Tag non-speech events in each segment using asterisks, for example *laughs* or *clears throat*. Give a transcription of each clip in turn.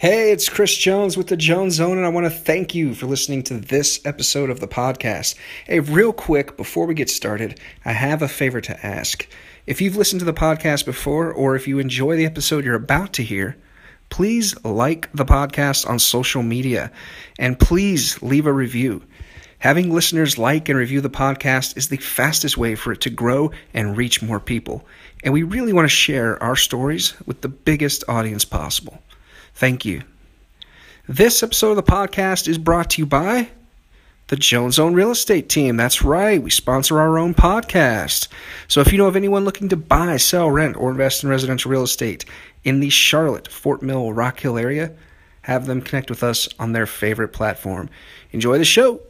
Hey, it's Chris Jones with the Jones Zone, and I want to thank you for listening to this episode of the podcast. Hey, real quick, before we get started, I have a favor to ask. If you've listened to the podcast before, or if you enjoy the episode you're about to hear, please like the podcast on social media and please leave a review. Having listeners like and review the podcast is the fastest way for it to grow and reach more people. And we really want to share our stories with the biggest audience possible. Thank you. This episode of the podcast is brought to you by the Jones Zone Real Estate Team. That's right, we sponsor our own podcast. So if you know of anyone looking to buy, sell, rent, or invest in residential real estate in the Charlotte, Fort Mill, Rock Hill area, have them connect with us on their favorite platform. Enjoy the show.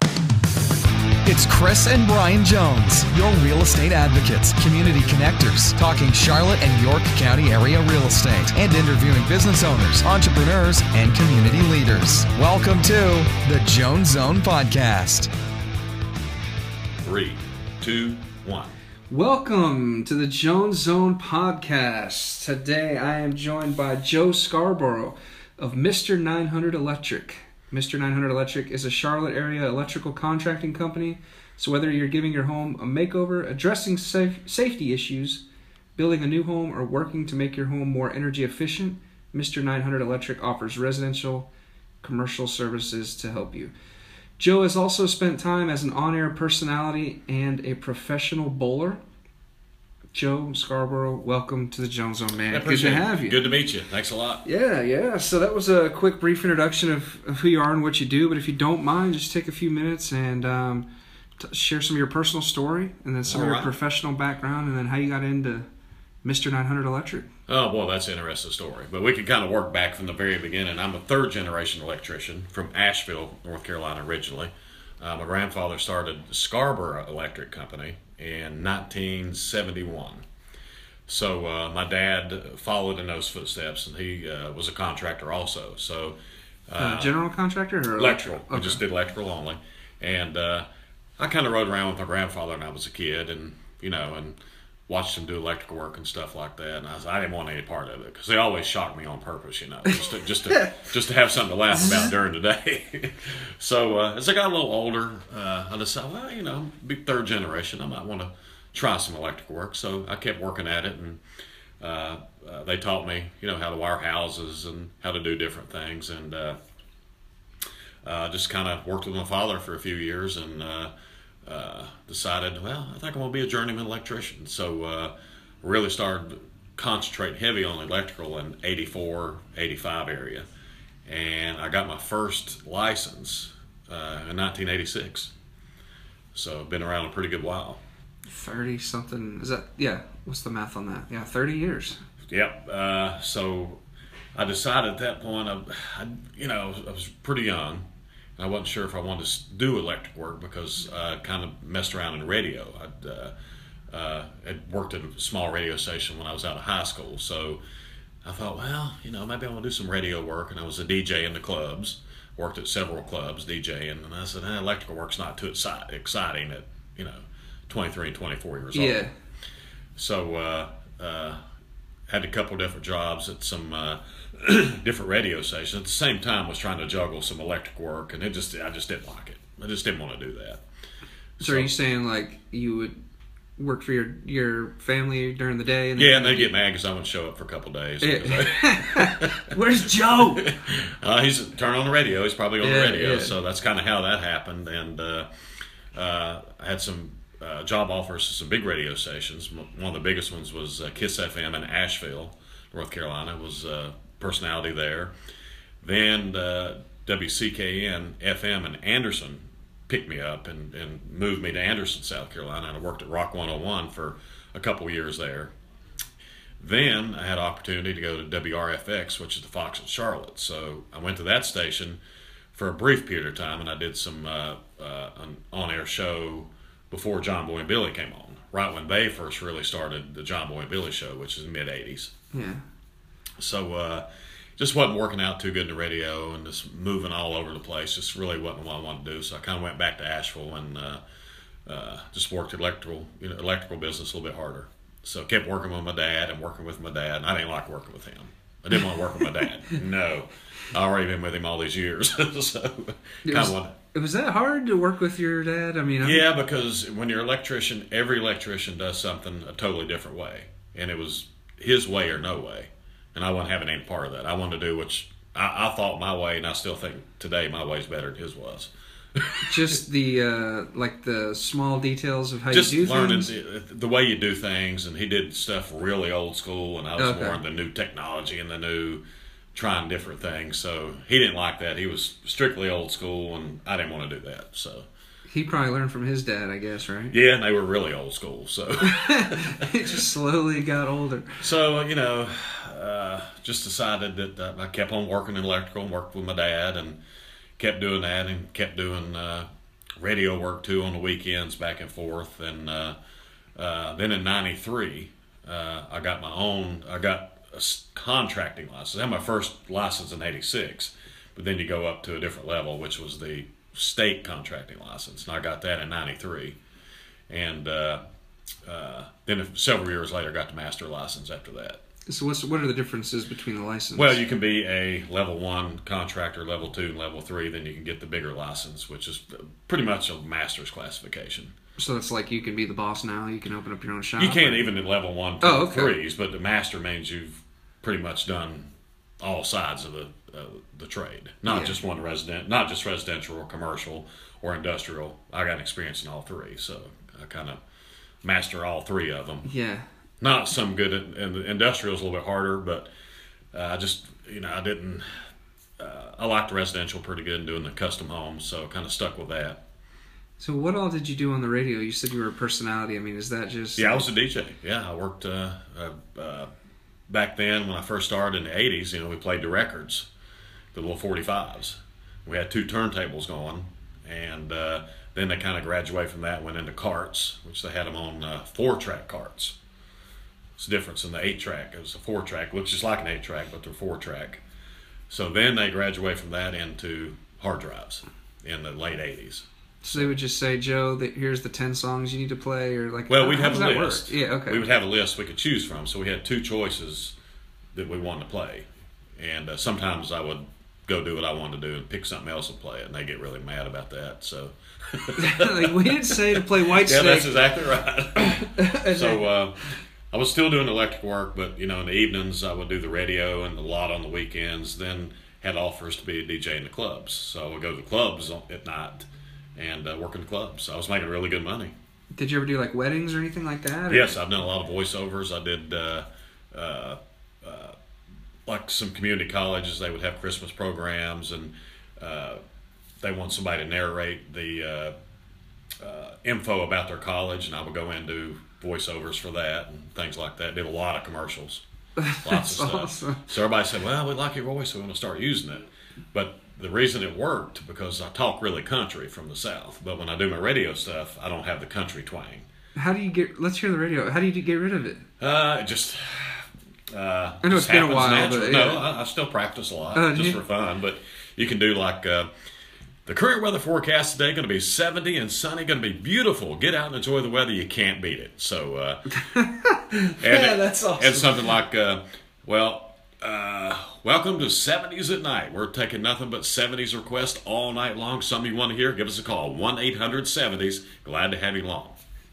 It's Chris and Brian Jones, your real estate advocates, community connectors, talking Charlotte and York County area real estate, and interviewing business owners, entrepreneurs, and community leaders. Welcome to the Jones Zone Podcast. Three, two, one. Welcome to the Jones Zone podcast. Today I am joined by Joe Scarborough of Mr. 900 Electric. Mr. 900 Electric is a Charlotte area electrical contracting company. So whether you're giving your home a makeover, addressing safe, safety issues, building a new home, or working to make your home more energy efficient, Mr. 900 Electric offers residential, commercial services to help you. Joe has also spent time as an on-air personality and a professional bowler. Joe Scarborough, welcome to the Jones Zone, man. Good to have you. Good to meet you. Thanks a lot. Yeah, yeah. So that was a quick, brief introduction of, of who you are and what you do. But if you don't mind, just take a few minutes and um, t- share some of your personal story and then some of your right. professional background and then how you got into Mr. 900 Electric. Oh, boy, that's an interesting story. But we can kind of work back from the very beginning. I'm a third generation electrician from Asheville, North Carolina, originally. Uh, my grandfather started Scarborough Electric Company in 1971. So uh, my dad followed in those footsteps, and he uh, was a contractor also. So Uh, general contractor or electrical. We Okay. just did electrical only, and uh, I kind of rode around with my grandfather when I was a kid, and you know, and watched him do electrical work and stuff like that. And I, was, I didn't want any part of it because they always shocked me on purpose, you know, just to, just to *laughs* just to have something to laugh about during the day. *laughs* so uh, as I got a little older, uh, I decided, well, you know, be third generation, I might want to try some electrical work. So I kept working at it and. Uh, uh, they taught me, you know, how to wire houses and how to do different things, and uh, uh, just kind of worked with my father for a few years and uh, decided, well, I think I'm going to be a journeyman electrician. So uh, really started concentrating heavy on electrical in 84, 85 area. And I got my first license uh, in 1986. So I've been around a pretty good while. 30 something. Is that, yeah, what's the math on that? Yeah, 30 years. Yep. Uh, so I decided at that point, I, I, you know, I was pretty young. I wasn't sure if I wanted to do electric work because I kind of messed around in radio. I'd uh, uh, had worked at a small radio station when I was out of high school. So I thought, well, you know, maybe I want to do some radio work. And I was a DJ in the clubs, worked at several clubs DJing. And I said, eh, electrical work's not too exci- exciting at, you know, 23 and 24 years old. Yeah. So uh, uh, had a couple different jobs at some uh, *clears throat* different radio stations. At the same time, was trying to juggle some electric work, and it just I just didn't like it. I just didn't want to do that. So, are you saying like you would work for your your family during the day? And Yeah, and they get mad because I wouldn't show up for a couple days. *laughs* *laughs* Where's Joe? *laughs* uh, he's turn on the radio. He's probably on Yeah, the radio, yeah. so that's kind of how that happened. And uh, uh, I had some uh, job offers to some big radio stations. One of the biggest ones was uh, Kiss FM in Asheville, North Carolina. Was uh, personality there. Then uh, WCKN FM in Anderson picked me up and, and moved me to Anderson, South Carolina. And I worked at Rock 101 for a couple years there. Then I had opportunity to go to WRFX, which is the Fox in Charlotte. So I went to that station for a brief period of time, and I did some uh, uh, an on-air show before John Boy and Billy came on. Right when they first really started the John Boy and Billy show, which is mid '80s. Yeah. So uh, just wasn't working out too good in the radio, and just moving all over the place. Just really wasn't what I wanted to do. So I kind of went back to Asheville and uh, uh, just worked electrical, you know, electrical business a little bit harder. So kept working with my dad and working with my dad. And I didn't like working with him. I didn't want to work with my dad. *laughs* No, I already been with him all these years, *laughs* so It kind was, of want. was that hard to work with your dad? I mean, I'm- Yeah, because when you're an electrician, every electrician does something a totally different way, and it was his way or no way, and I wasn't having any part of that. I wanted to do which I, I thought my way, and I still think today my way is better than his was. *laughs* just the uh, like the small details of how Just you do learning things. the, the way you do things, and he did stuff really old school, and I was Okay. more in the new technology and the new trying different things. So he didn't like that. He was strictly old school, and I didn't want to do that. So He probably learned from his dad, I guess, right? yeah, and they were really old school. So. *laughs* he just slowly got older. So you know, uh, just decided that uh, I kept on working in electrical and worked with my dad and kept doing that and kept doing uh, radio work too on the weekends back and forth. And uh, uh, then in '93, uh, I got my own. I got a contracting license. I had my first license in '86, but then you go up to a different level, which was the state contracting license, and I got that in '93. And uh, uh, then several years later, got the master license after that. So what's what are the differences between the license? Well, you can be a level one contractor, level two, and level three. Then you can get the bigger license, which is pretty much a master's classification. so it's like you can be the boss now. You can open up your own shop. You can't even at level one, two, Oh, okay. threes, but the master means you've pretty much done all sides of the uh, the trade, not Yeah. just one resident, not just residential or commercial or industrial. I got experience in all three, so I kind of master all three of them. Yeah. not some good and the industrial is a little bit harder but uh, i just you know i didn't uh, i liked residential pretty good and doing the custom homes so kind of stuck with that So what all did you do on the radio? You said you were a personality. I mean, is that just yeah i was a dj yeah i worked uh, uh, uh, back then when i first started in the 80s you know we played the records the little 45s we had two turntables going and uh, then they kind of graduated from that went into carts which they had them on uh, four track carts It's the difference in the eight track. It was a four track, looks just like an eight track, but they're four track. So then they graduated from that into hard drives in the late '80s. So they would just say, Joe, that here's the ten songs you need to play, or like. Well, we'd have a list. Work? Yeah. Okay. We would have a list we could choose from. So we had two choices that we wanted to play, and uh, sometimes I would go do what I wanted to do and pick something else and play it, and they get really mad about that. So *laughs* like we didn't say to play White *laughs* yeah, that's exactly right. *laughs* so uh, I was still doing electric work, but you know, in the evenings I would do the radio and a lot on the weekends. Then had offers to be a DJ in the clubs, so I would go to the clubs at night and uh, work in the clubs. I was making really good money. Did you ever do like weddings or anything like that? or- Yes, I've done a lot of voiceovers. I did. Uh, uh, uh, like some community colleges, they would have Christmas programs, and uh, they want somebody to narrate the uh, uh, info about their college, and I would go in and do voiceovers for that and things like that. Did a lot of commercials, *laughs* lots of stuff. awesome. So everybody said, "Well, we like your voice, so we're going to start using it." But the reason it worked because I talk really country from the south, but when I do my radio stuff, I don't have the country twang. How do you get? Let's hear the radio. How do you get rid of it? Uh, it just. Uh, I know just it's been a while, naturally. but, yeah. No, I, I still practice a lot do just you? for fun. But you can do like uh, the current weather forecast today going to be 70 and sunny, going to be beautiful. Get out and enjoy the weather. You can't beat it. So, uh, *laughs* and Yeah, that's awesome. And something like, uh, well, uh, welcome to 70s at night. We're taking nothing but 70s requests all night long. Some of you want to hear, give us a call 1 800 70s. Glad to have you along.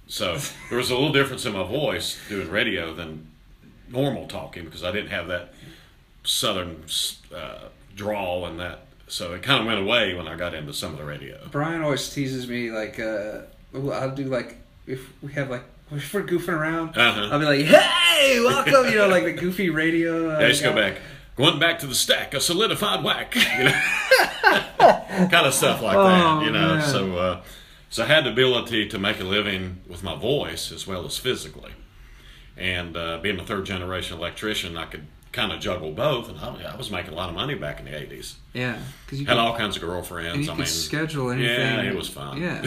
So *laughs* there was a little difference in my voice doing radio than normal talking because I didn't have that southern uh, drawl and that. So it kind of went away when I got into some of the radio. Brian always teases me like uh, I'll do like if we have like if we're goofing around, Uh-huh. I'll be like, "Hey, welcome!" You know, like the goofy radio. Uh, Yeah, just go back. Going back to the stack, a solidified whack. You know? *laughs* kind of stuff like Oh, that, you know. man. So, uh, so I had the ability to make a living with my voice as well as physically. And uh, being a third generation electrician, I could kind of juggle both. And I, I was making a lot of money back in the 80s. Yeah, because you Had can, all kinds of and girlfriends. you I can mean, schedule anything. Yeah, it was fun. Yeah.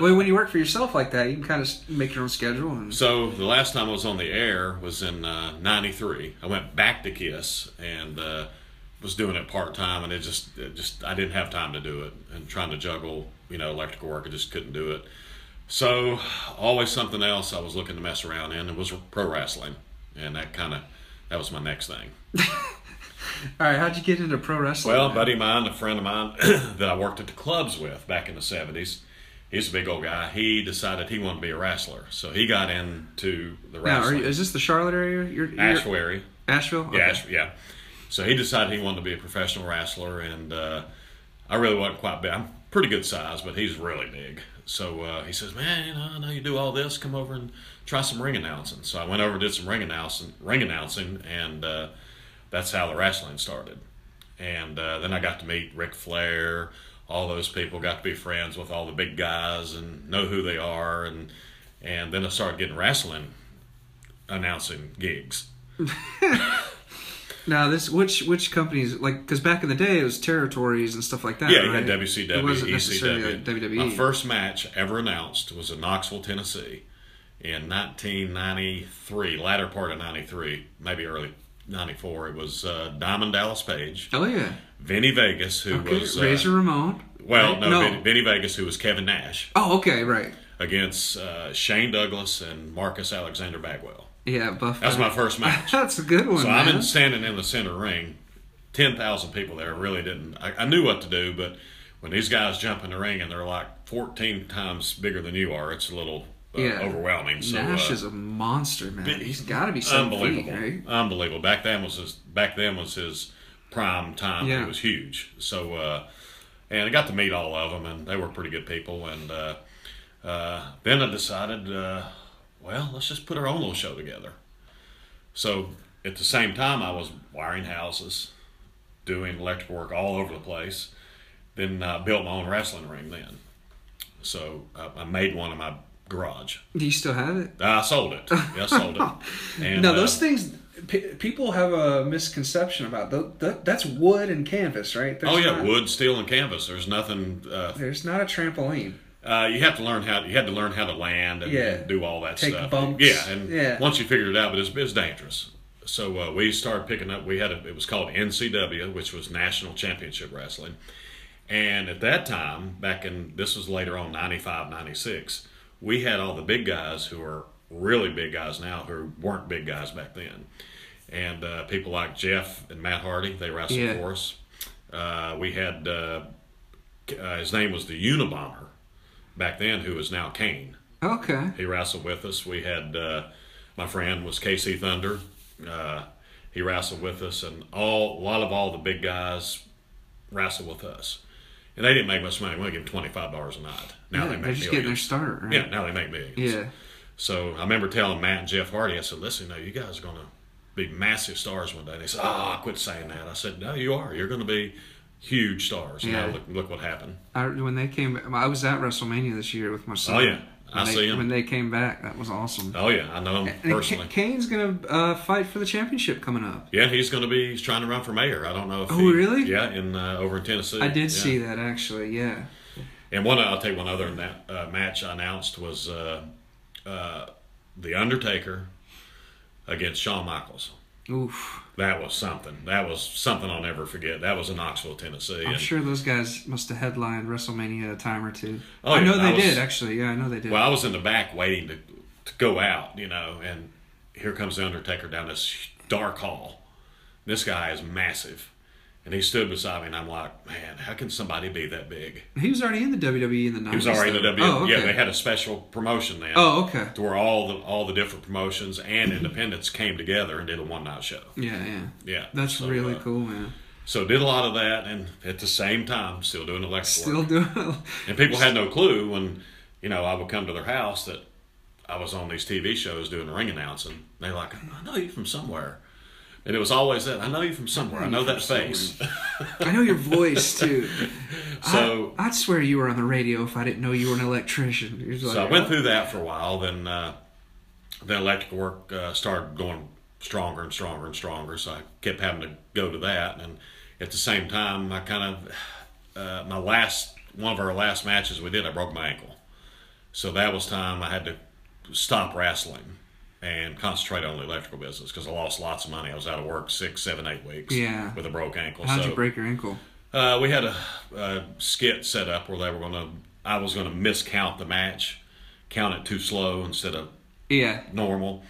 well, when you work for yourself like that, you can kind of make your own schedule and. So the last time I was on the air was in '93. I went back to Kiss and uh, was doing it part time, and it just, it just, I didn't have time to do it, and trying to juggle, you know, electrical work, I just couldn't do it. So always something else I was looking to mess around in, and was pro wrestling, and that kind of, that was my next thing. *laughs* All right, how'd you get into pro wrestling? Well, a buddy of mine, a friend of mine *clears throat* that I worked at the clubs with back in the seventies. He's a big old guy. He decided he wanted to be a wrestler, so he got into the Now, are wrestling. you, is this the Charlotte area? You're, you're. Asheville. Yeah, Okay. Ash- yeah. So he decided he wanted to be a professional wrestler, and uh, I really wasn't quite big. I'm pretty good size, but he's really big. So uh, he says, "Man, you know, I know you do all this. Come over and try some ring announcing." So I went over and did some ring announcing, ring announcing, and uh, that's how the wrestling started. And uh, then I got to meet Ric Flair. All those people got to be friends with all the big guys and know who they are, and and then I started getting wrestling announcing gigs. *laughs* Now, this which which companies like because back in the day it was territories and stuff like that. Yeah, you right? had WCW, It wasn't ECW. like WWE. My first match ever announced was in Knoxville, Tennessee, in 1993, latter part of '93, maybe early '94. It was uh, Diamond Dallas Page, oh yeah. Vinny Vegas, who Okay. was uh, Razor Ramon. well, right? no, Vinny, Vinny Vegas, who was Kevin Nash, Oh, okay, right. against uh, Shane Douglas and Marcus Alexander Bagwell. Yeah, Buff. That was my first match. *laughs* That's a good one, So man. I'm in, standing in the center ring, ten thousand people there. Really didn't. I, I knew what to do, but when these guys jump in the ring and they're like fourteen times bigger than you are, it's a little uh, Yeah. overwhelming. So Nash uh, is a monster, man. He's got to be seven feet, unbelievable, right? unbelievable. Back then was his back then was his prime time. Yeah. He was huge. So uh, and I got to meet all of them, and they were pretty good people. And uh, uh, then I decided, uh, well, let's just put our own little show together. So at the same time, I was wiring houses, doing electrical work all over the place. Then uh, built my own wrestling ring. Then, so uh, I made one of my garage. Do you still have it? I sold it. Yeah, I sold it. *laughs* And, no, uh, those things. P- people have a misconception about th- th- that's wood and canvas, right? There's Oh yeah, not- wood, steel, and canvas. There's nothing. Uh, There's not a trampoline. uh, you have to learn how. You had to learn how to land and, Yeah. do all that Take stuff. bumps. Yeah, and Yeah. once you figured it out, but it's, it's dangerous. So uh, we started picking up. We had a, it was called NCW, which was National Championship Wrestling. And at that time, back in this was later on 95, 96, we had all the big guys who are really big guys now who weren't big guys back then. And uh, people like Jeff and Matt Hardy, they wrestled Yeah. for us. Uh, we had uh, uh, his name was the Unabomber back then, who is now Kane. Okay. He wrestled with us. We had uh, my friend was Casey Thunder. Uh, he wrestled with us, and all a lot of all the big guys wrestled with us. And they didn't make much money. We only give them twenty five dollars a night. Now yeah, they they're make just getting their start. Right? Yeah, now they make millions. Yeah. So I remember telling Matt and Jeff Hardy, I said, "Listen, no, you guys are going to be massive stars one day." And they said, "Oh, quit saying that." I said, "No, you are. You're going to be huge stars." Yeah. now look, look what happened. I, when they came, I was at WrestleMania this year with my oh, son. Oh, yeah. I they, see 'em. When they came back, that was awesome. Oh yeah, I know him And personally. Ka- Kane's gonna uh, fight for the championship coming up. Yeah, he's going to be. He's trying to run for mayor. I don't know if. Oh, he, really? Yeah, in uh, over in Tennessee. I did Yeah. see that actually. Yeah. And one, I'll tell you one other na- uh, match I announced was uh, uh, the Undertaker against Shawn Michaels. Oof. That was something. That was something I'll never forget. That was in Knoxville, Tennessee. I'm And- sure those guys must have headlined WrestleMania a time or two. Oh, I yeah, know I they was- did actually. Yeah, I know they did. Well, I was in the back waiting to, to go out, you know, and here comes the Undertaker down this dark hall. This guy is massive. And he stood beside me, and I'm like, man, how can somebody be that big? He was already in the WWE in the 90s. He was already in the WWE. Oh, okay. Yeah, they had a special promotion then. Oh, okay. To where all the all the different promotions and independents came together and did a one night show. Yeah, yeah. Yeah, That's so, really uh, cool, man. So did a lot of that, and at the same time, still doing electrical Still work. doing. *laughs* And people had no clue when, you know, I would come to their house that I was on these TV shows doing the ring announcing. They're like, I know you from somewhere. And it was always that. I know you from somewhere. I know that face. *laughs* I know your voice too. *laughs* so I, would swear you were on the radio if I didn't know you were an electrician. You're So I like, went through that for a while. Then uh, the electrical work uh, started going stronger and stronger and stronger. So I kept having to go to that. And at the same time, I kind of uh, my last one of our last matches we did, I broke my ankle. So that was time I had to stop wrestling and concentrate on the electrical business because I lost lots of money. I was out of work six, seven, eight weeks. Yeah. With a broke ankle. How'd so, you break your ankle? uh, we had a, a skit set up where they were going to. I was going to miscount the match, count it too slow instead of Yeah. normal,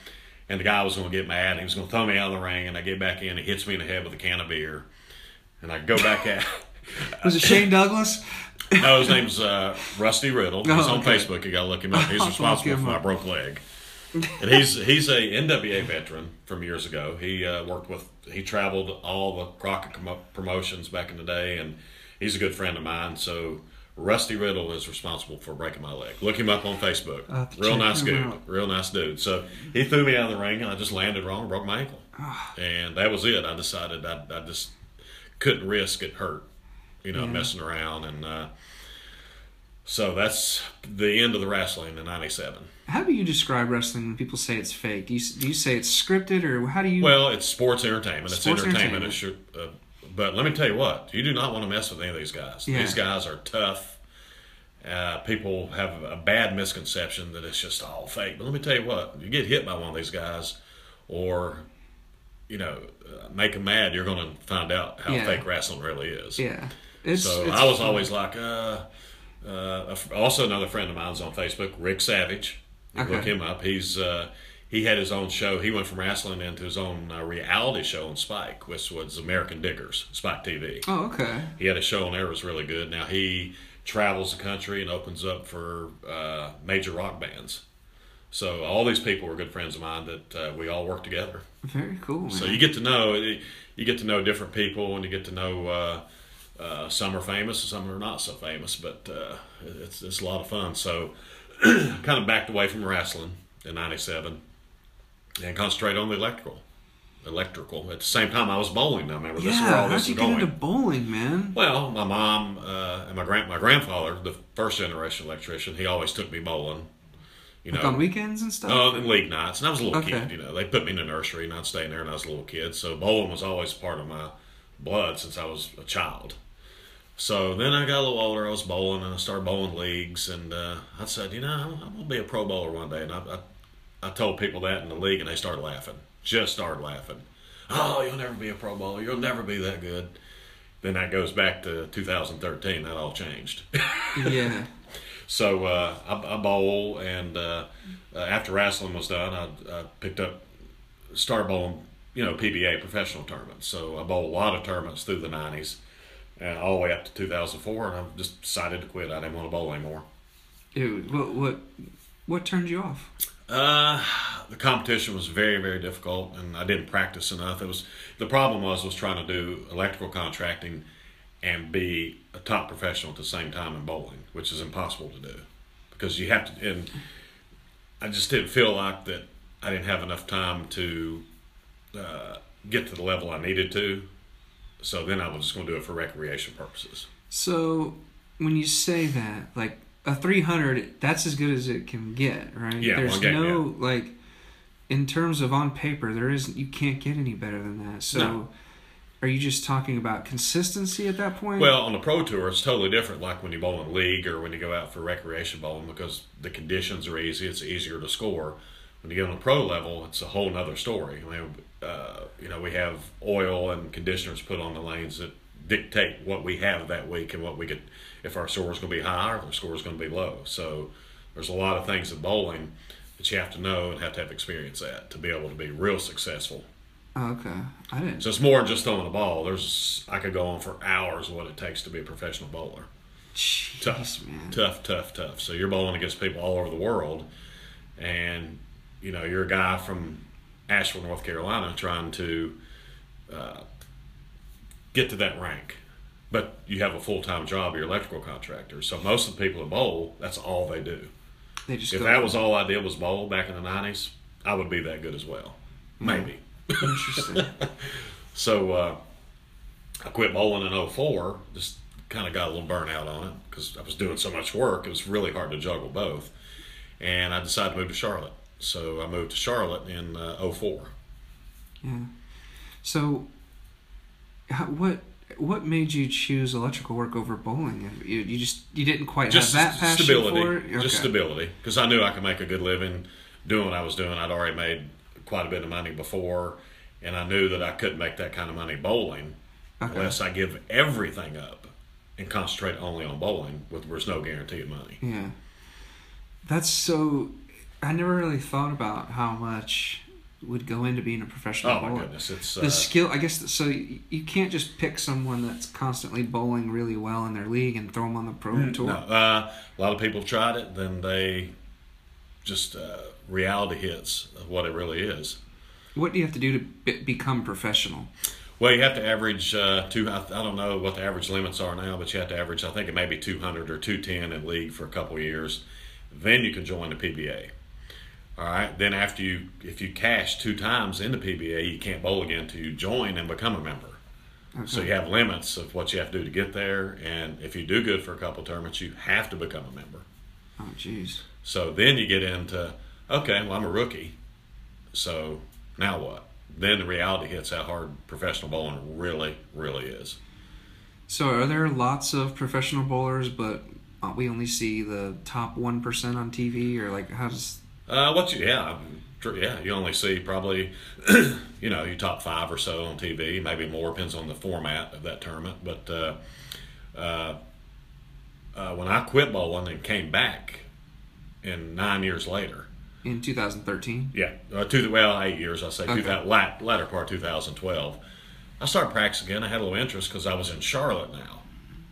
and the guy was going to get mad. And he was going to throw me out of the ring, and I get back in. He hits me in the head with a can of beer, and I go back out. *laughs* Was it Shane Douglas? no, his name's uh, Rusty Riddle. He's *laughs* Oh, on. Facebook. You got to look him up. He's *laughs* responsible for my broke leg. *laughs* And he's he's a NWA veteran from years ago. He uh, worked with he traveled all the Crockett com- promotions back in the day, and he's a good friend of mine. So Rusty Riddle is responsible for breaking my leg. Look him up on Facebook. I'll have to Real nice dude. out. Real nice dude. So he threw me out of the ring, and I just landed wrong, broke my ankle, Ah. and that was it. I decided I, I just couldn't risk it hurt, you know, messing around, and uh, so that's the end of the wrestling in '97. How do you describe wrestling when people say it's fake? Do you, do you say it's scripted or how do you? Well, it's sports entertainment. It's Sports entertainment. entertainment. It's uh, but let me tell you what, you do not want to mess with any of these guys. Yeah. These guys are tough. Uh, people have a bad misconception that it's just all fake. But let me tell you what, you get hit by one of these guys, or you know, uh, make them mad, you're going to find out how Yeah. fake wrestling really is. yeah, it's. So it's I was fun. always like, uh, uh, also another friend of mine's on Facebook, Rick Savage. Can Look him up. He's uh, he had his own show. He went from wrestling into his own uh, reality show on Spike, which was American Diggers, Spike TV. Oh, okay. He had a show on there that was really good. Now he travels the country and opens up for uh, major rock bands. So all these people were good friends of mine that uh, we all work together. Very cool. Man. So you get to know you get to know different people, and you get to know uh, uh, some are famous, and some are not so famous. But uh, it's it's a lot of fun. So *clears throat* kind of backed away from wrestling in '97 and concentrate on the electrical. Electrical. At the same time, I was bowling. Now remember, this is where yeah, all how'd this you get going. into bowling, man? Well, my mom uh, and my grand my grandfather, the first generation electrician, he always took me bowling. You know, on weekends and stuff. Oh, and league nights. And I was a little Okay. kid, you know. They put me in the nursery and I'd stay in there and I was a little kid. So bowling was always part of my blood since I was a child. So then I got a little older. I was bowling and I started bowling leagues. And uh, I said, you know, I'm, I'm going to be a pro bowler one day. And I, I, I told people that in the league and they started laughing. Just started laughing. Oh, you'll never be a pro bowler. You'll never be that good. Then that goes back to 2013. That all changed. *laughs* yeah. So uh, I, I bowl, and uh, uh, after wrestling was done, I, I picked up, started bowling, you know, PBA professional tournaments. So I bowled a lot of tournaments through the '90s, and all the way up to 2004, and I just decided to quit. I didn't want to bowl anymore. Dude, what what what turned you off? Uh, the competition was very, very difficult, and I didn't practice enough. It was the problem was was trying to do electrical contracting and be a top professional at the same time in bowling, which is impossible to do because you have to. And I just didn't feel like that. I didn't have enough time to uh, get to the level I needed to. So then I was just going to do it for recreation purposes. So when you say that, like a 300, that's as good as it can get, right? Yeah, There's game, no like in terms of on paper, there isn't. You can't get any better than that. So. No. Are you just talking about consistency at that point? Well, on the pro tour, it's totally different. Like when you bowl in a league or when you go out for recreation bowling, because the conditions are easy. It's easier to score. When you get on the pro level, it's a whole nother story. I mean, uh, you know, we have oil and conditioners put on the lanes that dictate what we have that week and what we could, if our score is going to be high or if our score is going to be low. So there's a lot of things in bowling that you have to know and have to have experience at to be able to be real successful. Okay, I didn't. So it's more than just throwing a ball. There's I could go on for hours what it takes to be a professional bowler. Jeez, Tough, man. tough, tough, tough. So you're bowling against people all over the world, and you know you're a guy from Asheville, North Carolina, trying to uh, get to that rank. But you have a full time job. You're electrical contractor. So most of the people that bowl, that's all they do. They just If that was all I did was bowl back in the '90s, I would be that good as well. Maybe. interesting. *laughs* So uh, I quit bowling in 04. Just kind of got a little burnout on it because I was doing so much work. It was really hard to juggle both. And I decided to move to Charlotte. So I moved to Charlotte in uh, 04. yeah. So, how, what what made you choose electrical work over bowling? You, you just you didn't quite Just have that passion stability. for it. Okay. Just stability. Because I knew I could make a good living doing what I was doing. I'd already made quite a bit of money before. And I knew that I couldn't make that kind of money bowling Okay. unless I give everything up and concentrate only on bowling, with there's no guarantee of money. Yeah. That's so. I never really thought about how much would go into being a professional Oh my bowler. goodness, it's The uh, skill, I guess. So you, you can't just pick someone that's constantly bowling really well in their league and throw them on the pro tour. no. Uh, a lot of people have tried it, then they just uh, reality hits of what it really is. What do you have to do to be- become professional? Well, you have to average uh, two. I, I don't know what the average limits are now, but you have to average. I think it may be 200 or 210 in league for a couple of years. Then you can join the PBA. All right. Then after you, if you cash two times in the PBA, you can't bowl again until you join and become a member. So you have limits of what you have to do to get there, and if you do good for a couple of tournaments, you have to become a member. Oh, jeez. So then you get into, okay, well, I'm a rookie. So now what? Then the reality hits how hard professional bowling really, really is. So are there lots of professional bowlers, but uh, we only see the top one percent on TV, or like how does? Uh, what you, yeah, yeah, you only see probably, *clears throat* you know, you top five or so on TV, maybe more, depends on the format of that tournament. But uh, uh, uh, when I quit bowling and came back in nine years later, In 2013. Yeah, uh, two well eight years I say. Okay. Two thousand lat, latter part 2012. I started practicing again. I had a little interest because I was in Charlotte now,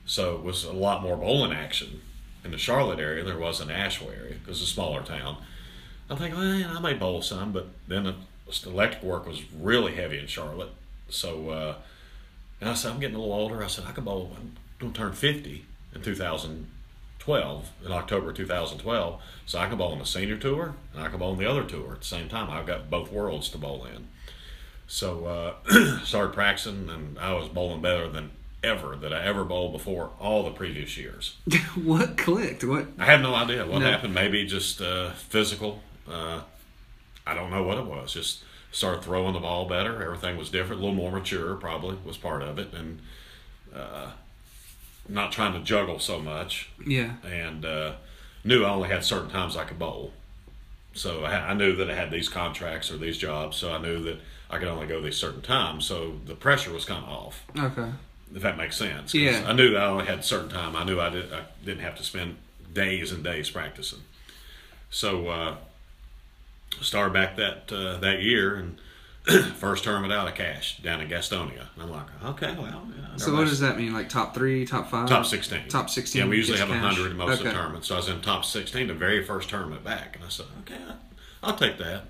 so it was a lot more bowling action in the Charlotte area than there was in Asheville area because it's a smaller town. I'm thinking, well, I may bowl some, but then the electric work was really heavy in Charlotte. So, uh, and I said, I'm getting a little older. I said, I could bowl. I'm going to turn 50 in 2012, in October 2012. So I can bowl on the senior tour and I can bowl on the other tour at the same time. I've got both worlds to bowl in. So uh, *clears throat* started practicing, and I was bowling better than ever that I ever bowled before all the previous years. *laughs* what clicked? What? I have no idea what No. happened. Maybe just uh, physical. Uh, I don't know what it was. Just started throwing the ball better. Everything was different, a little more mature. Probably was part of it, and uh, not trying to juggle so much. Yeah. And uh, knew I only had certain times I could bowl. So I, I knew that I had these contracts or these jobs. So I knew that I could only go these certain times. So the pressure was kind of off Okay. if that makes sense. Yeah. I knew that I only had certain time. I knew I, did, I didn't have to spend days and days practicing. So uh, started back that uh, that year and *clears throat* first tournament out of cash down in Gastonia. And I'm like, okay, well. yeah, So what does that mean? Like top three, top five? Top 16. Top 16 Yeah, we usually have. 100 in most of the Okay. tournaments. So I was in top 16, the very first tournament back. And I said, okay, I'll take that.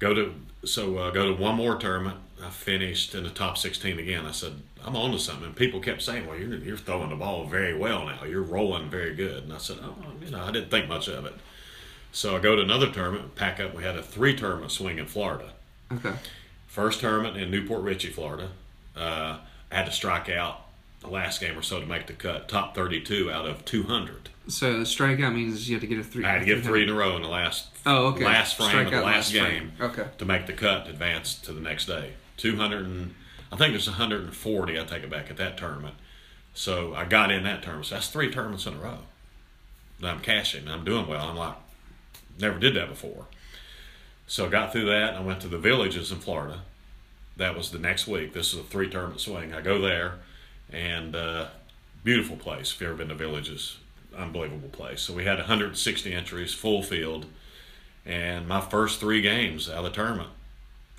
Go to So uh, go to one more tournament. I finished in the top 16 again. I said, I'm on to something. And people kept saying, well, you're, you're throwing the ball very well now. You're rolling very good. And I said, oh, you know, I didn't think much of it. So I go to another tournament, pack up. We had a three tournament swing in Florida. Okay. First tournament in New Port Richey, Florida. Uh, I had to strike out the last game or so to make the cut. Top 32 out of 200. So strikeout means you have to get a three. I had to get three in a row in the last Oh, okay. last frame Strike of the last, last frame. game Okay. to make the cut to advance to the next day. 200 and I think there's 140. I take it back at that tournament. So I got in that tournament. So that's three tournaments in a row. And I'm cashing. I'm doing well. I'm like, never did that before. So I got through that. And I went to the villages in Florida. That was the next week. This is a three tournament swing. I go there, and uh, beautiful place. If you've ever been to villages, unbelievable place. So we had 160 entries, full field, and my first three games out of the tournament,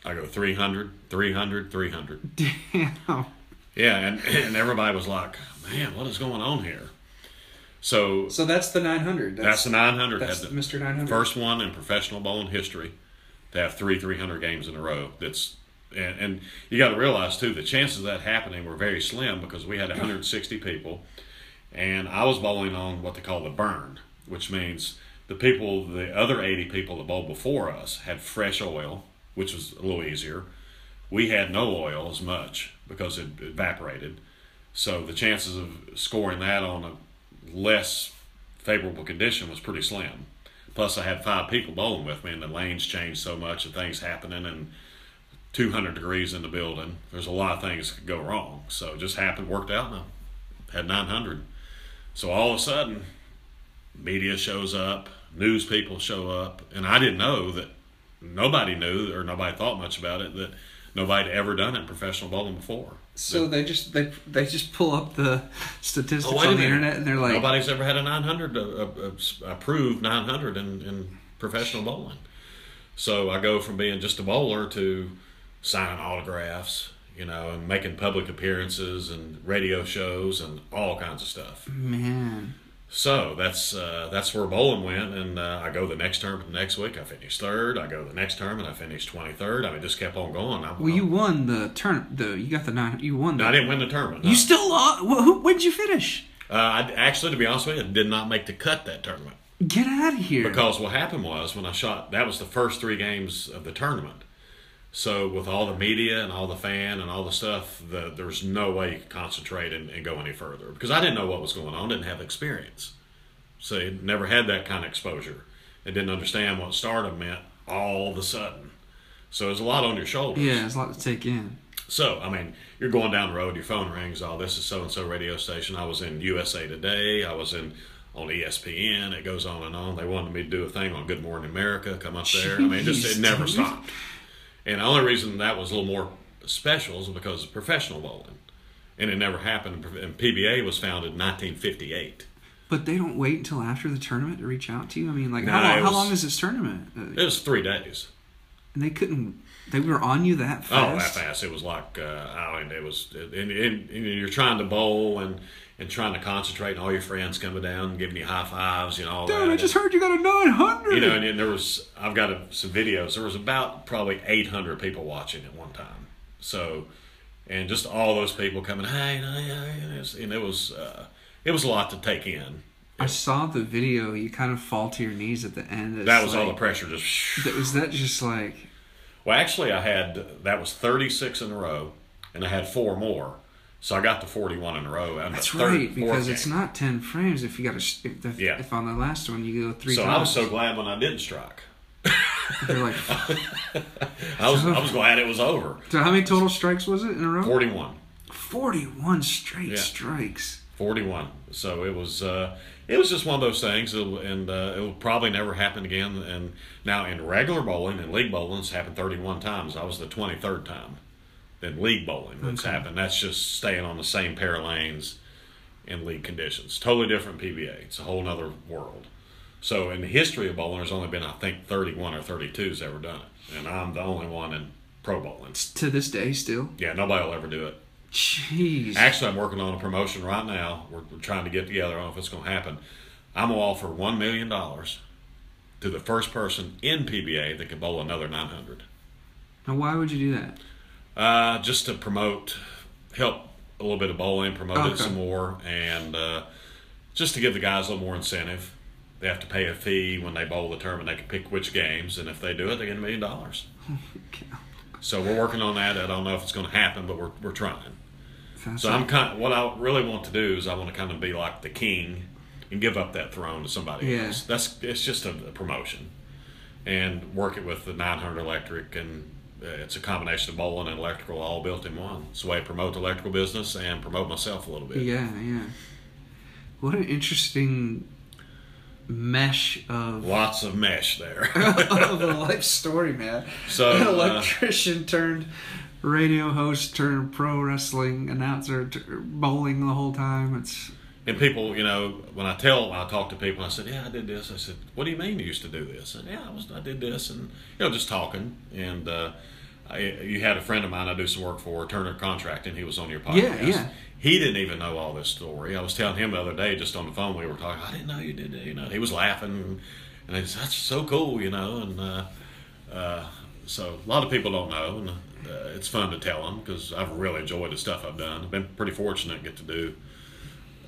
I go 300, 300, 300. *laughs* Damn. Yeah, and, and everybody was like, man, what is going on here? So So that's the 900. that's the 900. That's the Mr. 900. First one in professional bowling history to have three 300 games in a row. That's and, and you got to realize too the chances of that happening were very slim because we had 160 people, and I was bowling on what they call the burn, which means the people, the other 80 people that bowled before us had fresh oil, which was a little easier. We had no oil as much because it evaporated. So the chances of scoring that on a less favorable condition was pretty slim. Plus, I had five people bowling with me, and the lanes changed so much and things happening, and 200 degrees in the building. There's a lot of things that could go wrong. So it just happened, worked out, and I had 900. So all of a sudden, media shows up, news people show up, and I didn't know that nobody knew or nobody thought much about it that nobody had ever done it in professional bowling before. So they just they they just pull up the statistics Oh, on the internet and they're like, Nobody's ever had a 900 uh, uh, uh, approved 900 in, in professional bowling. So I go from being just a bowler to signing autographs, you know, and making public appearances and radio shows and all kinds of stuff. Man. So that's uh, that's where bowling went, and uh, I go the next term the next week. I finished third. I go the next term, and I finished twenty third. I mean, just kept on going. I, Well, you won the turn. The you got the nine. You won. The, I didn't win the tournament. no. You still lost. Wh- who, when'd you finish? Uh, I actually, to be honest with you, I did not make the cut that tournament Get out of here. because what happened was when I shot, that was the first three games of the tournament. So with all the media and all the fan and all the stuff, the, there was no way you could concentrate and, and go any further because I didn't know what was going on, didn't have experience, so never had that kind of exposure, and didn't understand what stardom meant all of a sudden. So there's a lot on your shoulders. yeah, there's a lot to take in. So, I mean, you're going down the road, your phone rings, oh, this is so and so radio station. I was in USA Today, I was in on ESPN, it goes on and on. They wanted me to do a thing on Good Morning America, come up there. I mean, it just it never dude. stopped. And the only reason that was a little more special is because of professional bowling. And it never happened. And PBA was founded in 1958. But they don't wait until after the tournament to reach out to you. I mean, like No, how, long, it how long is this tournament? Uh, It was three days. and they couldn't. They were on you that fast. Oh, that fast! It was like uh, I mean, it was, and, and, and you're trying to bowl and and trying to concentrate, and all your friends coming down and giving you high fives, you know. All Dude, that. I just heard you got a nine hundred. you know, and, then there was I've got a, some videos. There was about probably 800 people watching at one time. So, and just all those people coming, hey, hey, hey, and it was, and it was, uh, it was a lot to take in. I saw the video. You kind of fall to your knees at the end. It's That was all the pressure. Just That was that just like well, actually, I had that was 36 in a row, and I had four more. So I got to 41 in a row. and that's right because it's game. not ten frames. If you got to if, if, Yeah. if on the last one you go three So times, I was so glad when I didn't strike. *laughs* you're like, *laughs* I was I was glad it was over. so how many total strikes was it in a row? 41. Forty-one straight Yeah. strikes. 41. So it was uh, it was just one of those things, It'll- and uh, it will probably never happen again. And now in regular bowling and league bowling, it's happened 31 times. I was the 23rd time. Then league bowling, that's Okay. happened. That's just staying on the same pair of lanes in league conditions. Totally different PBA. It's a whole nother world. So in the history of bowling, there's only been I think 31 or 32 has ever done it, and I'm the only one in pro bowling. To this day, still. Yeah, nobody will ever do it. Jeez. Actually, I'm working on a promotion right now. We're, we're trying to get together. I don't know if it's going to happen. I'm going to offer $1 million to the first person in PBA that can bowl another 900. Now, why would you do that? Uh, just to promote, help a little bit of bowling, promote Okay. it some more, and uh, just to give the guys a little more incentive. They have to pay a fee when they bowl the tournament. They can pick which games, and if they do it, they get a million dollars. *laughs* So we're working on that. I don't know if it's going to happen, but we're, we're trying. So I'm kind. what I really want to do is I want to kind of be like the king, and give up that throne to somebody Yeah. else. That's it's just a, a promotion, and work it with the 900 electric, and it's a combination of bowling and electrical all built in one. It's a way to promote the electrical business and promote myself a little bit. Yeah, yeah. What an interesting mesh of Lots of mesh there. *laughs* *laughs* of a life story, man. So, An *laughs* uh, electrician turned radio host turned pro wrestling announcer, bowling the whole time. It's And people, you know, when I tell, I talk to people, I said, "Yeah, I did this." I said, "What do you mean you used to do this?" And yeah, I was, I did this, and you know, just talking. And uh, I, you had a friend of mine I do some work for, Turner Contracting. He was on your podcast. Yeah, yeah. He didn't even know all this story. I was telling him the other day, just on the phone, we were talking. I didn't know you did that. You know, he was laughing, and he said, "That's so cool," you know. And uh, uh, so a lot of people don't know, and uh, it's fun to tell them because I've really enjoyed the stuff I've done. I've been pretty fortunate to get to do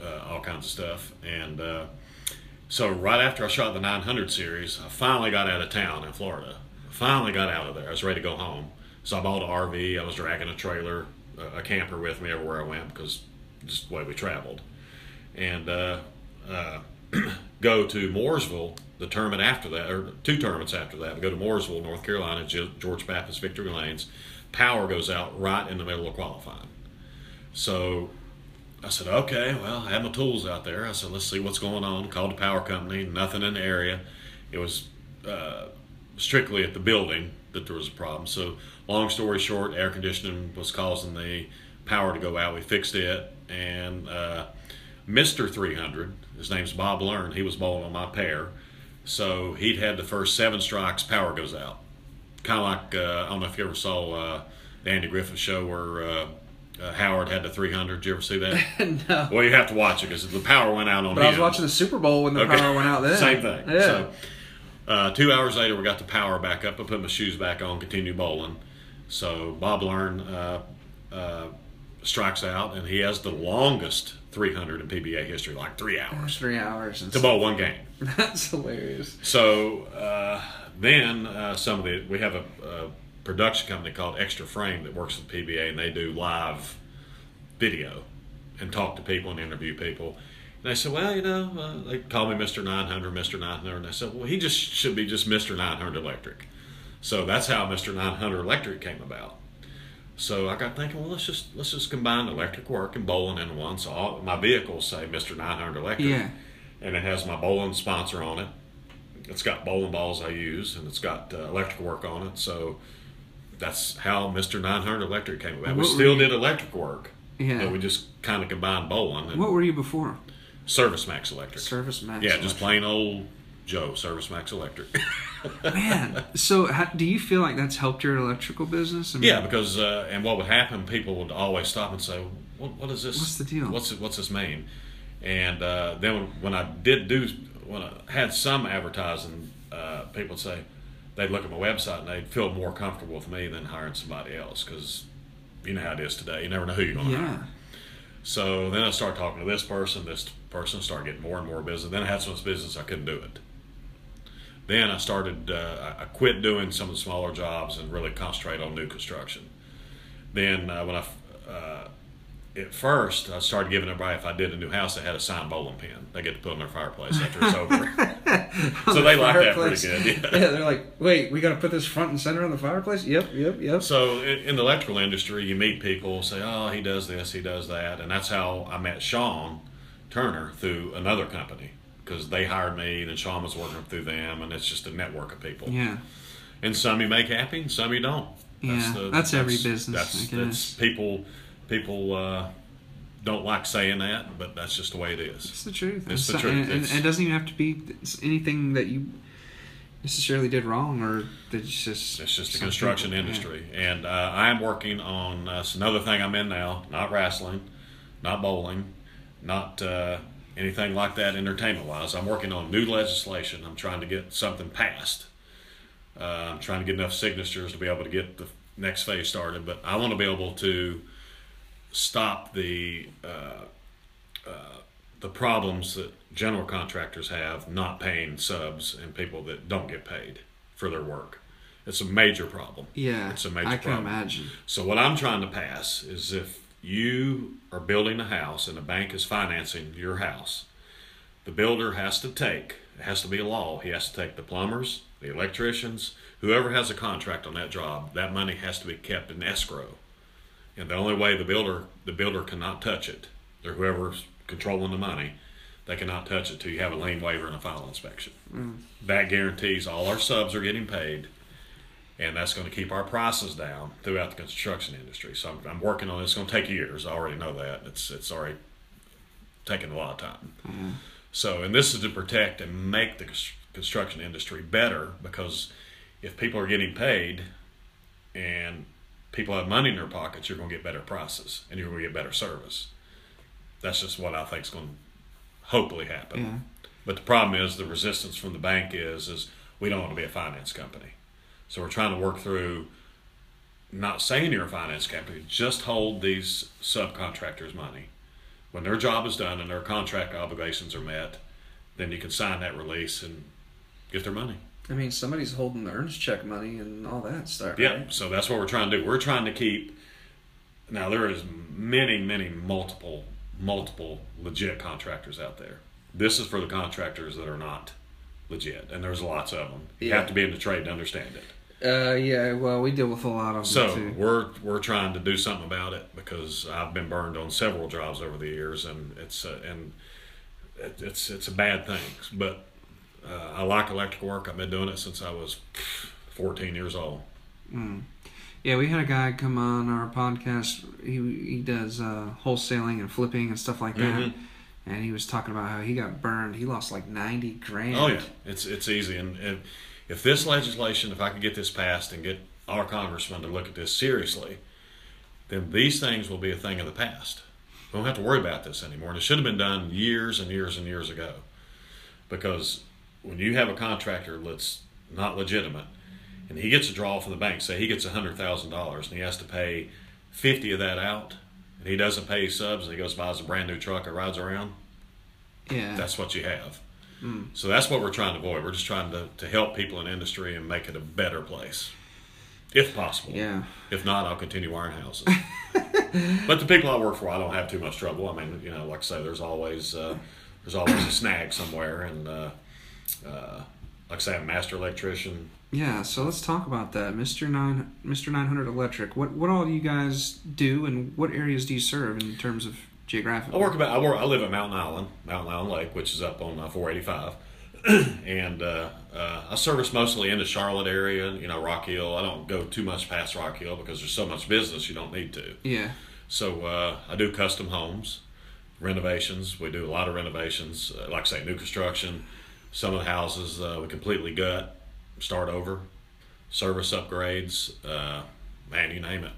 uh, all kinds of stuff. And uh, so right after I shot the 900 series, I finally got out of town in Florida. Finally got out of there. I was ready to go home. So I bought an RV. I was dragging a trailer, a camper with me everywhere I went because just the way we traveled. And uh, uh, *clears throat* go to Mooresville, the tournament after that, or two tournaments after that. We go to Mooresville, North Carolina, Ge- George Baptist Victory Lanes. Power goes out right in the middle of qualifying. So I said, okay, well, I had my tools out there. I said, let's see what's going on. Called the power company, nothing in the area. It was uh, strictly at the building that there was a problem. So, long story short, air conditioning was causing the power to go out. We fixed it, and uh, Mr. 300, his name's Bob Learn, he was bowling on my pair. So, he'd had the first seven strikes, power goes out. kind of like uh, I don't know if you ever saw uh, the Andy Griffith show where uh, Howard had the 300. Did you ever see that? *laughs* no. well, you have to watch it because the power went out on But him. I was watching the Super Bowl when the Okay. power went out then. Same thing. Yeah. So, uh, two hours later, we got the power back up. I put my shoes back on, continue bowling. So Bob Learn uh, uh, strikes out, and he has the longest 300 in PBA history, like three hours three hours. To bowl one game. *laughs* That's hilarious. So uh, then uh, some of the we have a, a production company called Xtra Frame that works with PBA, and they do live video and talk to people and interview people. And I said, well, you know, uh, they call me Mr. 900, Mr. 900, and I said, well, he just should be just Mr. 900 Electric. So that's how Mr. 900 Electric came about. So I got thinking, well, let's just let's just combine electric work and bowling in one. So all, my vehicles say Mr. 900 Electric, Yeah. and it has my bowling sponsor on it. It's got bowling balls I use, and it's got uh, electrical work on it. So that's how Mr. 900 Electric came about. We What still you- did electric work, Yeah. but we just kind of combined bowling and What were you before? Service Max Electric. Service Max. yeah, just plain old Joe Service Max Electric. *laughs* Man, so how, do you feel like that's helped your electrical business? I mean, yeah, because uh, and what would happen, people would always stop and say, "What, what is this? What's the deal?" What's it, what's this mean?" And uh, then when, when I did do when I had some advertising, uh, people would say they'd look at my website and they'd feel more comfortable with me than hiring somebody else because you know how it is today. You never know who you're going to Yeah. hire. So then I started talking to this person, this person started getting more and more business. Then I had so much business I couldn't do it. Then I started, uh, I I quit doing some of the smaller jobs and really concentrate on new construction. Then uh, when I, uh, at first, I started giving everybody, if I did a new house, that had a signed bowling pin. They get to put on their fireplace after it's over. *laughs* so they like that pretty good. Yeah. Yeah, they're like, wait, we got to put this front and center on the fireplace? Yep, yep, yep. So in, in the electrical industry, you meet people say, "Oh, he does this, he does that," and that's how I met Sean Turner through another company because they hired me, and Sean was working through them, and it's just a network of people. yeah. And some you make happy, and some you don't. That's Yeah, that's every business, That's, that's people. People uh, don't like saying that, but that's just the way it is. It's the truth. It's the truth. And, and, It's- and it doesn't even have to be anything that you necessarily did wrong or that it's just. It's just the construction people- yeah. industry, and uh, I am working on uh, another thing I'm in now. Not wrestling, not bowling, not uh, anything like that entertainment wise. I'm working on new legislation. I'm trying to get something passed. Uh, I'm trying to get enough signatures to be able to get the next phase started. But I want to be able to stop the uh, uh, the problems that general contractors have not paying subs and people that don't get paid for their work. It's a major problem. Yeah, It's a major I can problem. imagine. So what I'm trying to pass is if you are building a house and the bank is financing your house, the builder has to take, it has to be a law, he has to take the plumbers, the electricians, whoever has a contract on that job, that money has to be kept in escrow. And the only way the builder the builder cannot touch it, or whoever's controlling the money, they cannot touch it till you have a lien waiver and a final inspection. Mm. That guarantees all our subs are getting paid and that's going to keep our prices down throughout the construction industry. So I'm, I'm working on it. It's going to take years. I already know that. It's it's already taking a lot of time. Mm-hmm. So, and this is to protect and make the construction industry better because if people are getting paid and people have money in their pockets, you're going to get better prices and you're going to get better service. That's just what I think is going to hopefully happen. Yeah. But the problem is the resistance from the bank is is we don't want to be a finance company. So we're trying to work through not saying you're a finance company, just hold these subcontractors money. When their job is done and their contract obligations are met, then you can sign that release and get their money. I mean, somebody's holding the earnest check money and all that stuff. Yeah, right? so that's what we're trying to do. We're trying to keep. Now there is many, many multiple, multiple legit contractors out there. This is for the contractors that are not legit, and there's lots of them. You Yeah. have to be in the trade to understand it. Uh, yeah. Well, we deal with a lot of them So we're we're trying to do something about it because I've been burned on several jobs over the years, and it's uh, and it's it's a bad thing. But uh, I like electrical work. I've been doing it since I was 14 years old. Yeah, we had a guy come on our podcast. He he does uh, wholesaling and flipping and stuff like that. Mhm. And he was talking about how he got burned. He lost like ninety grand. Oh yeah, it's it's easy, and, and if this legislation, if I could get this passed and get our congressman to look at this seriously, then these things will be a thing of the past. We don't have to worry about this anymore. And it should have been done years and years and years ago. Because when you have a contractor that's not legitimate and he gets a draw from the bank, say he gets $100,000 and he has to pay 50 of that out, and he doesn't pay subs and he goes buys a brand new truck and rides around, Yeah. that's what you have. So that's what we're trying to avoid. We're just trying to, to help people in industry and make it a better place, if possible. yeah. If not, I'll continue wiring houses. *laughs* but the people I work for, I don't have too much trouble. I mean, you know, like I say, there's always uh, there's always a snag somewhere, and uh, uh, like I say, I'm a master electrician. Yeah, so let's talk about that, Mister Nine, Mister Nine Hundred Electric. What what all do you guys do, and what areas do you serve in terms of geographic? I work about I work I live at Mountain Island, Mountain Island Lake, which is up on uh, 485, *clears throat* and uh, uh, I service mostly in the Charlotte area. You know, Rock Hill. I don't go too much past Rock Hill because there's so much business you don't need to. Yeah, So uh, I do custom homes, renovations. We do a lot of renovations, uh, like I say, new construction. Some of the houses uh, we completely gut, start over, service upgrades. Uh, man, you name it.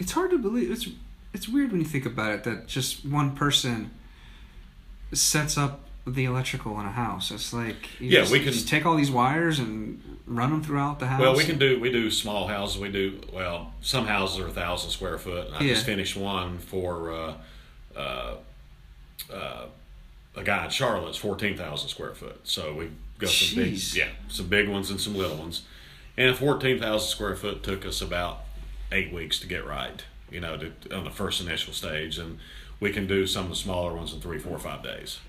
it's hard to believe. It's it's weird when you think about it that just one person sets up the electrical in a house. It's like you Yeah, just, we can- just take all these wires and run them throughout the house. Well, we can do we do small houses. We do well. Some houses are a thousand square foot. And I just finished one for uh, uh, uh, a guy in Charlotte. It's fourteen thousand square foot. So we got some big, yeah, some big ones and some little ones. And fourteen thousand square foot took us about eight weeks to get right. You know, to, on the first initial stage, and we can do some of the smaller ones in three, four, five days.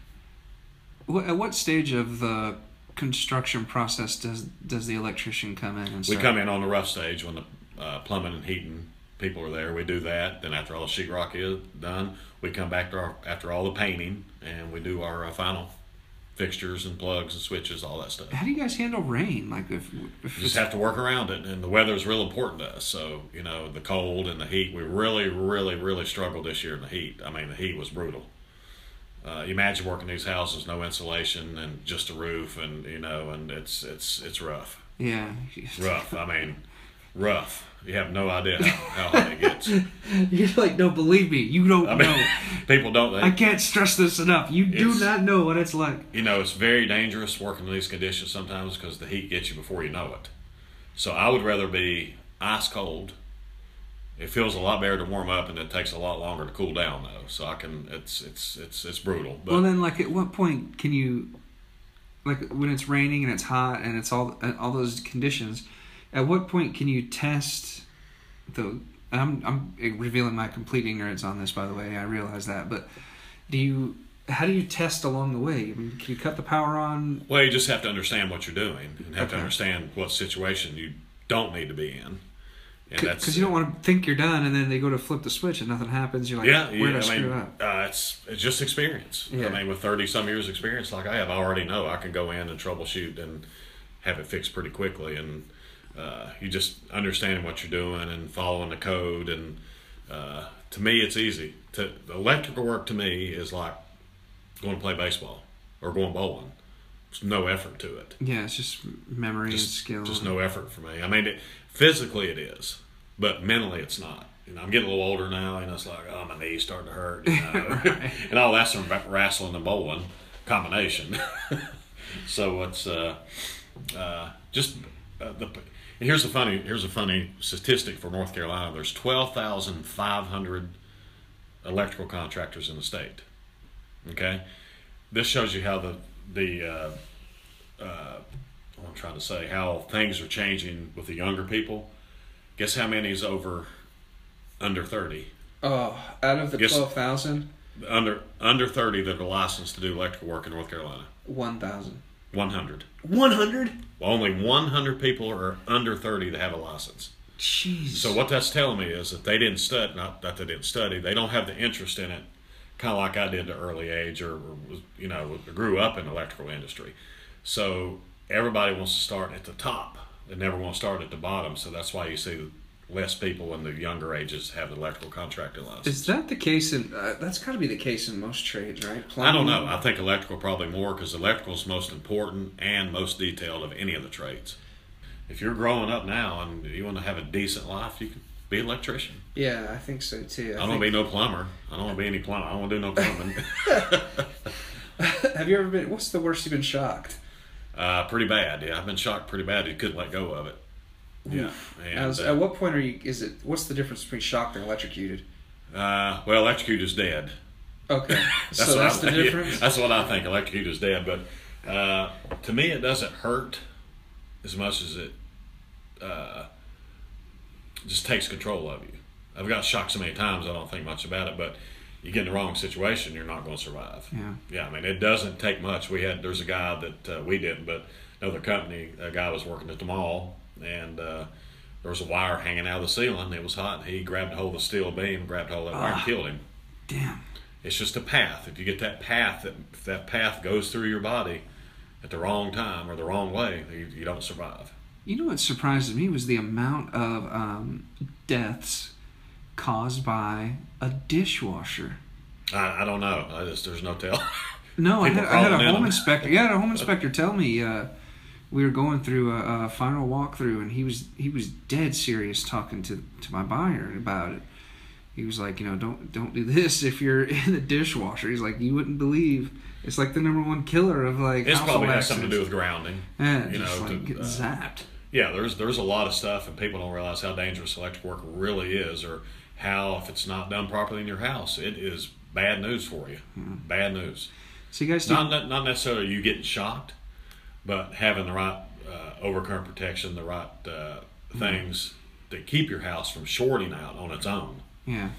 At what stage of the construction process does does the electrician come in and We come in on the rough stage when the uh, plumbing and heating people are there. We do that. Then after all the sheetrock is done, we come back to our, after all the painting and we do our uh, final fixtures and plugs and switches, all that stuff. How do you guys handle rain? Like if, if Just have to work around it, and the weather is real important to us. So you know, the cold and the heat. We really, really, really struggled this year in the heat. I mean, the heat was brutal. Uh, imagine working these houses, no insulation and just a roof, and you know, and it's it's it's rough. yeah, rough. I mean, rough. You have no idea how, how hot it gets. *laughs* You're like, no, believe me, you don't I mean, know. *laughs* people don't. They, I can't stress this enough. You do It's- not know what it's like. you know, it's very dangerous working in these conditions sometimes because the heat gets you before you know it. So I would rather be ice cold. It feels a lot better to warm up, and it takes a lot longer to cool down, though. So I can. It's it's it's it's brutal. But well, then, like, at what point can you, like, when it's raining and it's hot and it's all all those conditions, at what point can you test the? I'm I'm revealing my complete ignorance on this, by the way. I realize that, but do you? How do you test along the way? I mean, can you cut the power on? well, you just have to understand what you're doing, and have to understand what situation you don't need to be in. Because you don't want to think you're done and then they go to flip the switch and nothing happens. You're like, Yeah, where did I yeah. I screw mean, up? uh, it's it's just experience. Yeah. I mean, with thirty some years experience like I have, I already know I can go in and troubleshoot and have it fixed pretty quickly. And uh, you just understanding what you're doing and following the code. And uh, to me, it's easy. To the electrical work to me is like going to play baseball or going bowling. There's no effort to it. Yeah, it's just memory and Just, skill. just no effort for me. I mean, it, physically it is, but mentally it's not. You know, I'm getting a little older now, and it's like, oh, my knees starting to hurt, you *laughs* know, and all that's from wrestling and bowling combination. *laughs* so it's uh, uh, just uh, the. And here's a funny here's a funny statistic for North Carolina. There's twelve thousand five hundred electrical contractors in the state. Okay, this shows you how the the uh, uh, I'm trying to say how things are changing with the younger people. Guess how many is over under thirty? oh, out of the Yes. 12,000, Under under thirty that are licensed to do electrical work in North Carolina. 1,000. One hundred. 100? Only one hundred people are under thirty that have a license. Jeez. So what that's telling me is that they didn't study, not that they didn't study, they don't have the interest in it, kind of like I did at early age, or, or you know, grew up in the electrical industry. So everybody wants to start at the top. They never want to start at the bottom. So that's why you see less people in the younger ages have the electrical contractor license. Is that the case in? Uh, that's got to be the case in most trades, right? I don't know. I think electrical probably more because electrical is most important and most detailed of any of the trades. If you're growing up now and you want to have a decent life, you can be an electrician. Yeah, I think so too. I don't want to be no plumber. I don't want to be any plumber. I don't want to do no plumbing. *laughs* Have you ever been? What's the worst you've been shocked? uh, pretty bad. Yeah, I've been shocked pretty bad. You couldn't let go of it. Yeah. And, As- uh, at what point are you? Is it? What's the difference between shocked and electrocuted? uh, well, electrocuted is dead. Okay, *laughs* so what that's I- the difference. that's what I think. Electrocute is dead, but uh, to me, it doesn't hurt as much as it uh, just takes control of you. I've got shocked so many times, I don't think much about it. But you get in the wrong situation, you're not going to survive. Yeah. Yeah, I mean, it doesn't take much. We had there's a guy that uh, we didn't, but another company, a guy was working at the mall, and uh, there was a wire hanging out of the ceiling. It was hot. He grabbed hold of the steel beam, grabbed hold of that wire, and killed him. Damn. It's just a path. If you get that path, that if that path goes through your body at the wrong time or the wrong way, you, you don't survive. You know what surprised me was the amount of um, deaths caused by a dishwasher. I, I don't know. I just there's no tell. No, I had, I had a home inspector. Yeah, I had a home inspector tell me uh, we were going through a, a final walkthrough, and he was he was dead serious talking to, to my buyer about it. He was like, you know, don't don't do this if you're *laughs* in the dishwasher. He's like, you wouldn't believe it's like the number one killer of like. It's probably has something to do with grounding. Yeah, you know, like to, get uh, zapped. Yeah, there's there's a lot of stuff, and people don't realize how dangerous electric work really is, or how if it's not done properly in your house, it is bad news for you. Bad news. So you guys do Not not- not necessarily you getting shocked, but having the right uh, overcurrent protection, the right uh, things that keep your house from shorting out on its own. yeah.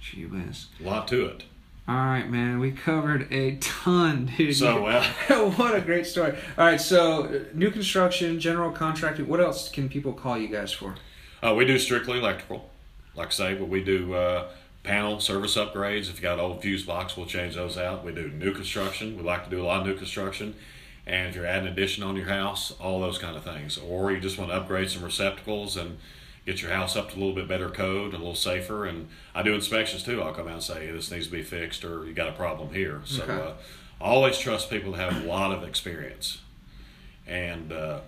Gee whiz. A lot to it. All right, man. We covered a ton, dude. So *laughs* well, what a great story. All right, so uh, new construction, general contracting. What else can people call you guys for? uh, we do strictly electrical. Like I say, but we do uh, panel service upgrades. If you got old fuse box, we'll change those out. We do new construction. We like to do a lot of new construction. And if you're adding addition on your house, all those kind of things. Or you just want to upgrade some receptacles and get your house up to a little bit better code, a little safer. And I do inspections too. I'll come out and say, hey, this needs to be fixed or you got a problem here. So Okay. uh, I always trust people that have a lot of experience. And uh,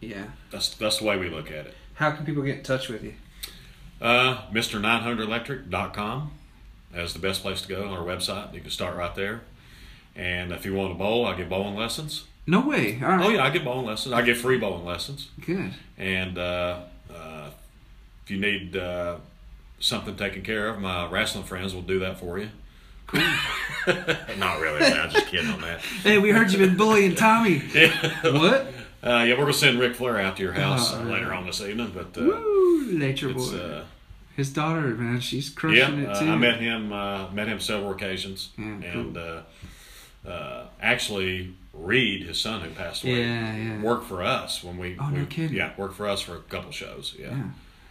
Yeah. that's, that's the way we look at it. How can people get in touch with you? Uh, Mr900electric.com is the best place to go on our website. You can start right there. And if you want to bowl, I give bowling lessons. No way. All right. Oh, yeah, I give bowling lessons. I give free bowling lessons. Good. And uh, uh, if you need uh, something taken care of, my wrestling friends will do that for you. Cool. *laughs* Not really. man, I'm just kidding on that. hey, we heard you've been bullying Tommy. *laughs* Yeah. What? Uh, yeah, we're going to send Ric Flair out to your house Oh, later on this evening. But uh, Woo, nature boy. it's, uh, His daughter, man, she's crushing Yeah, it uh, too. I met him. Uh, met him several occasions, Yeah, and uh, uh, actually, Reid, his son who passed away, Yeah, yeah. worked for us when we. Oh, no we- kidding. Yeah, worked for us for a couple shows. Yeah. Yeah.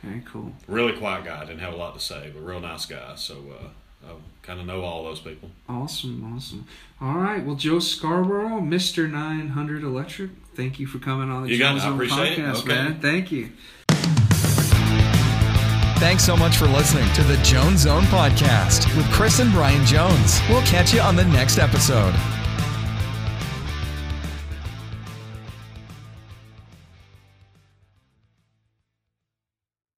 Very cool. really quiet guy. Didn't have a lot to say, but real nice guy. So uh, I kind of know all those people. Awesome, awesome. All right, well, Joe Scarborough, Mister Nine Hundred Electric. Thank you for coming on the You got it. I appreciate it. podcast, Okay. man. Thank you. Thanks so much for listening to the Jones Zone Podcast with Chris and Brian Jones. We'll catch you on the next episode.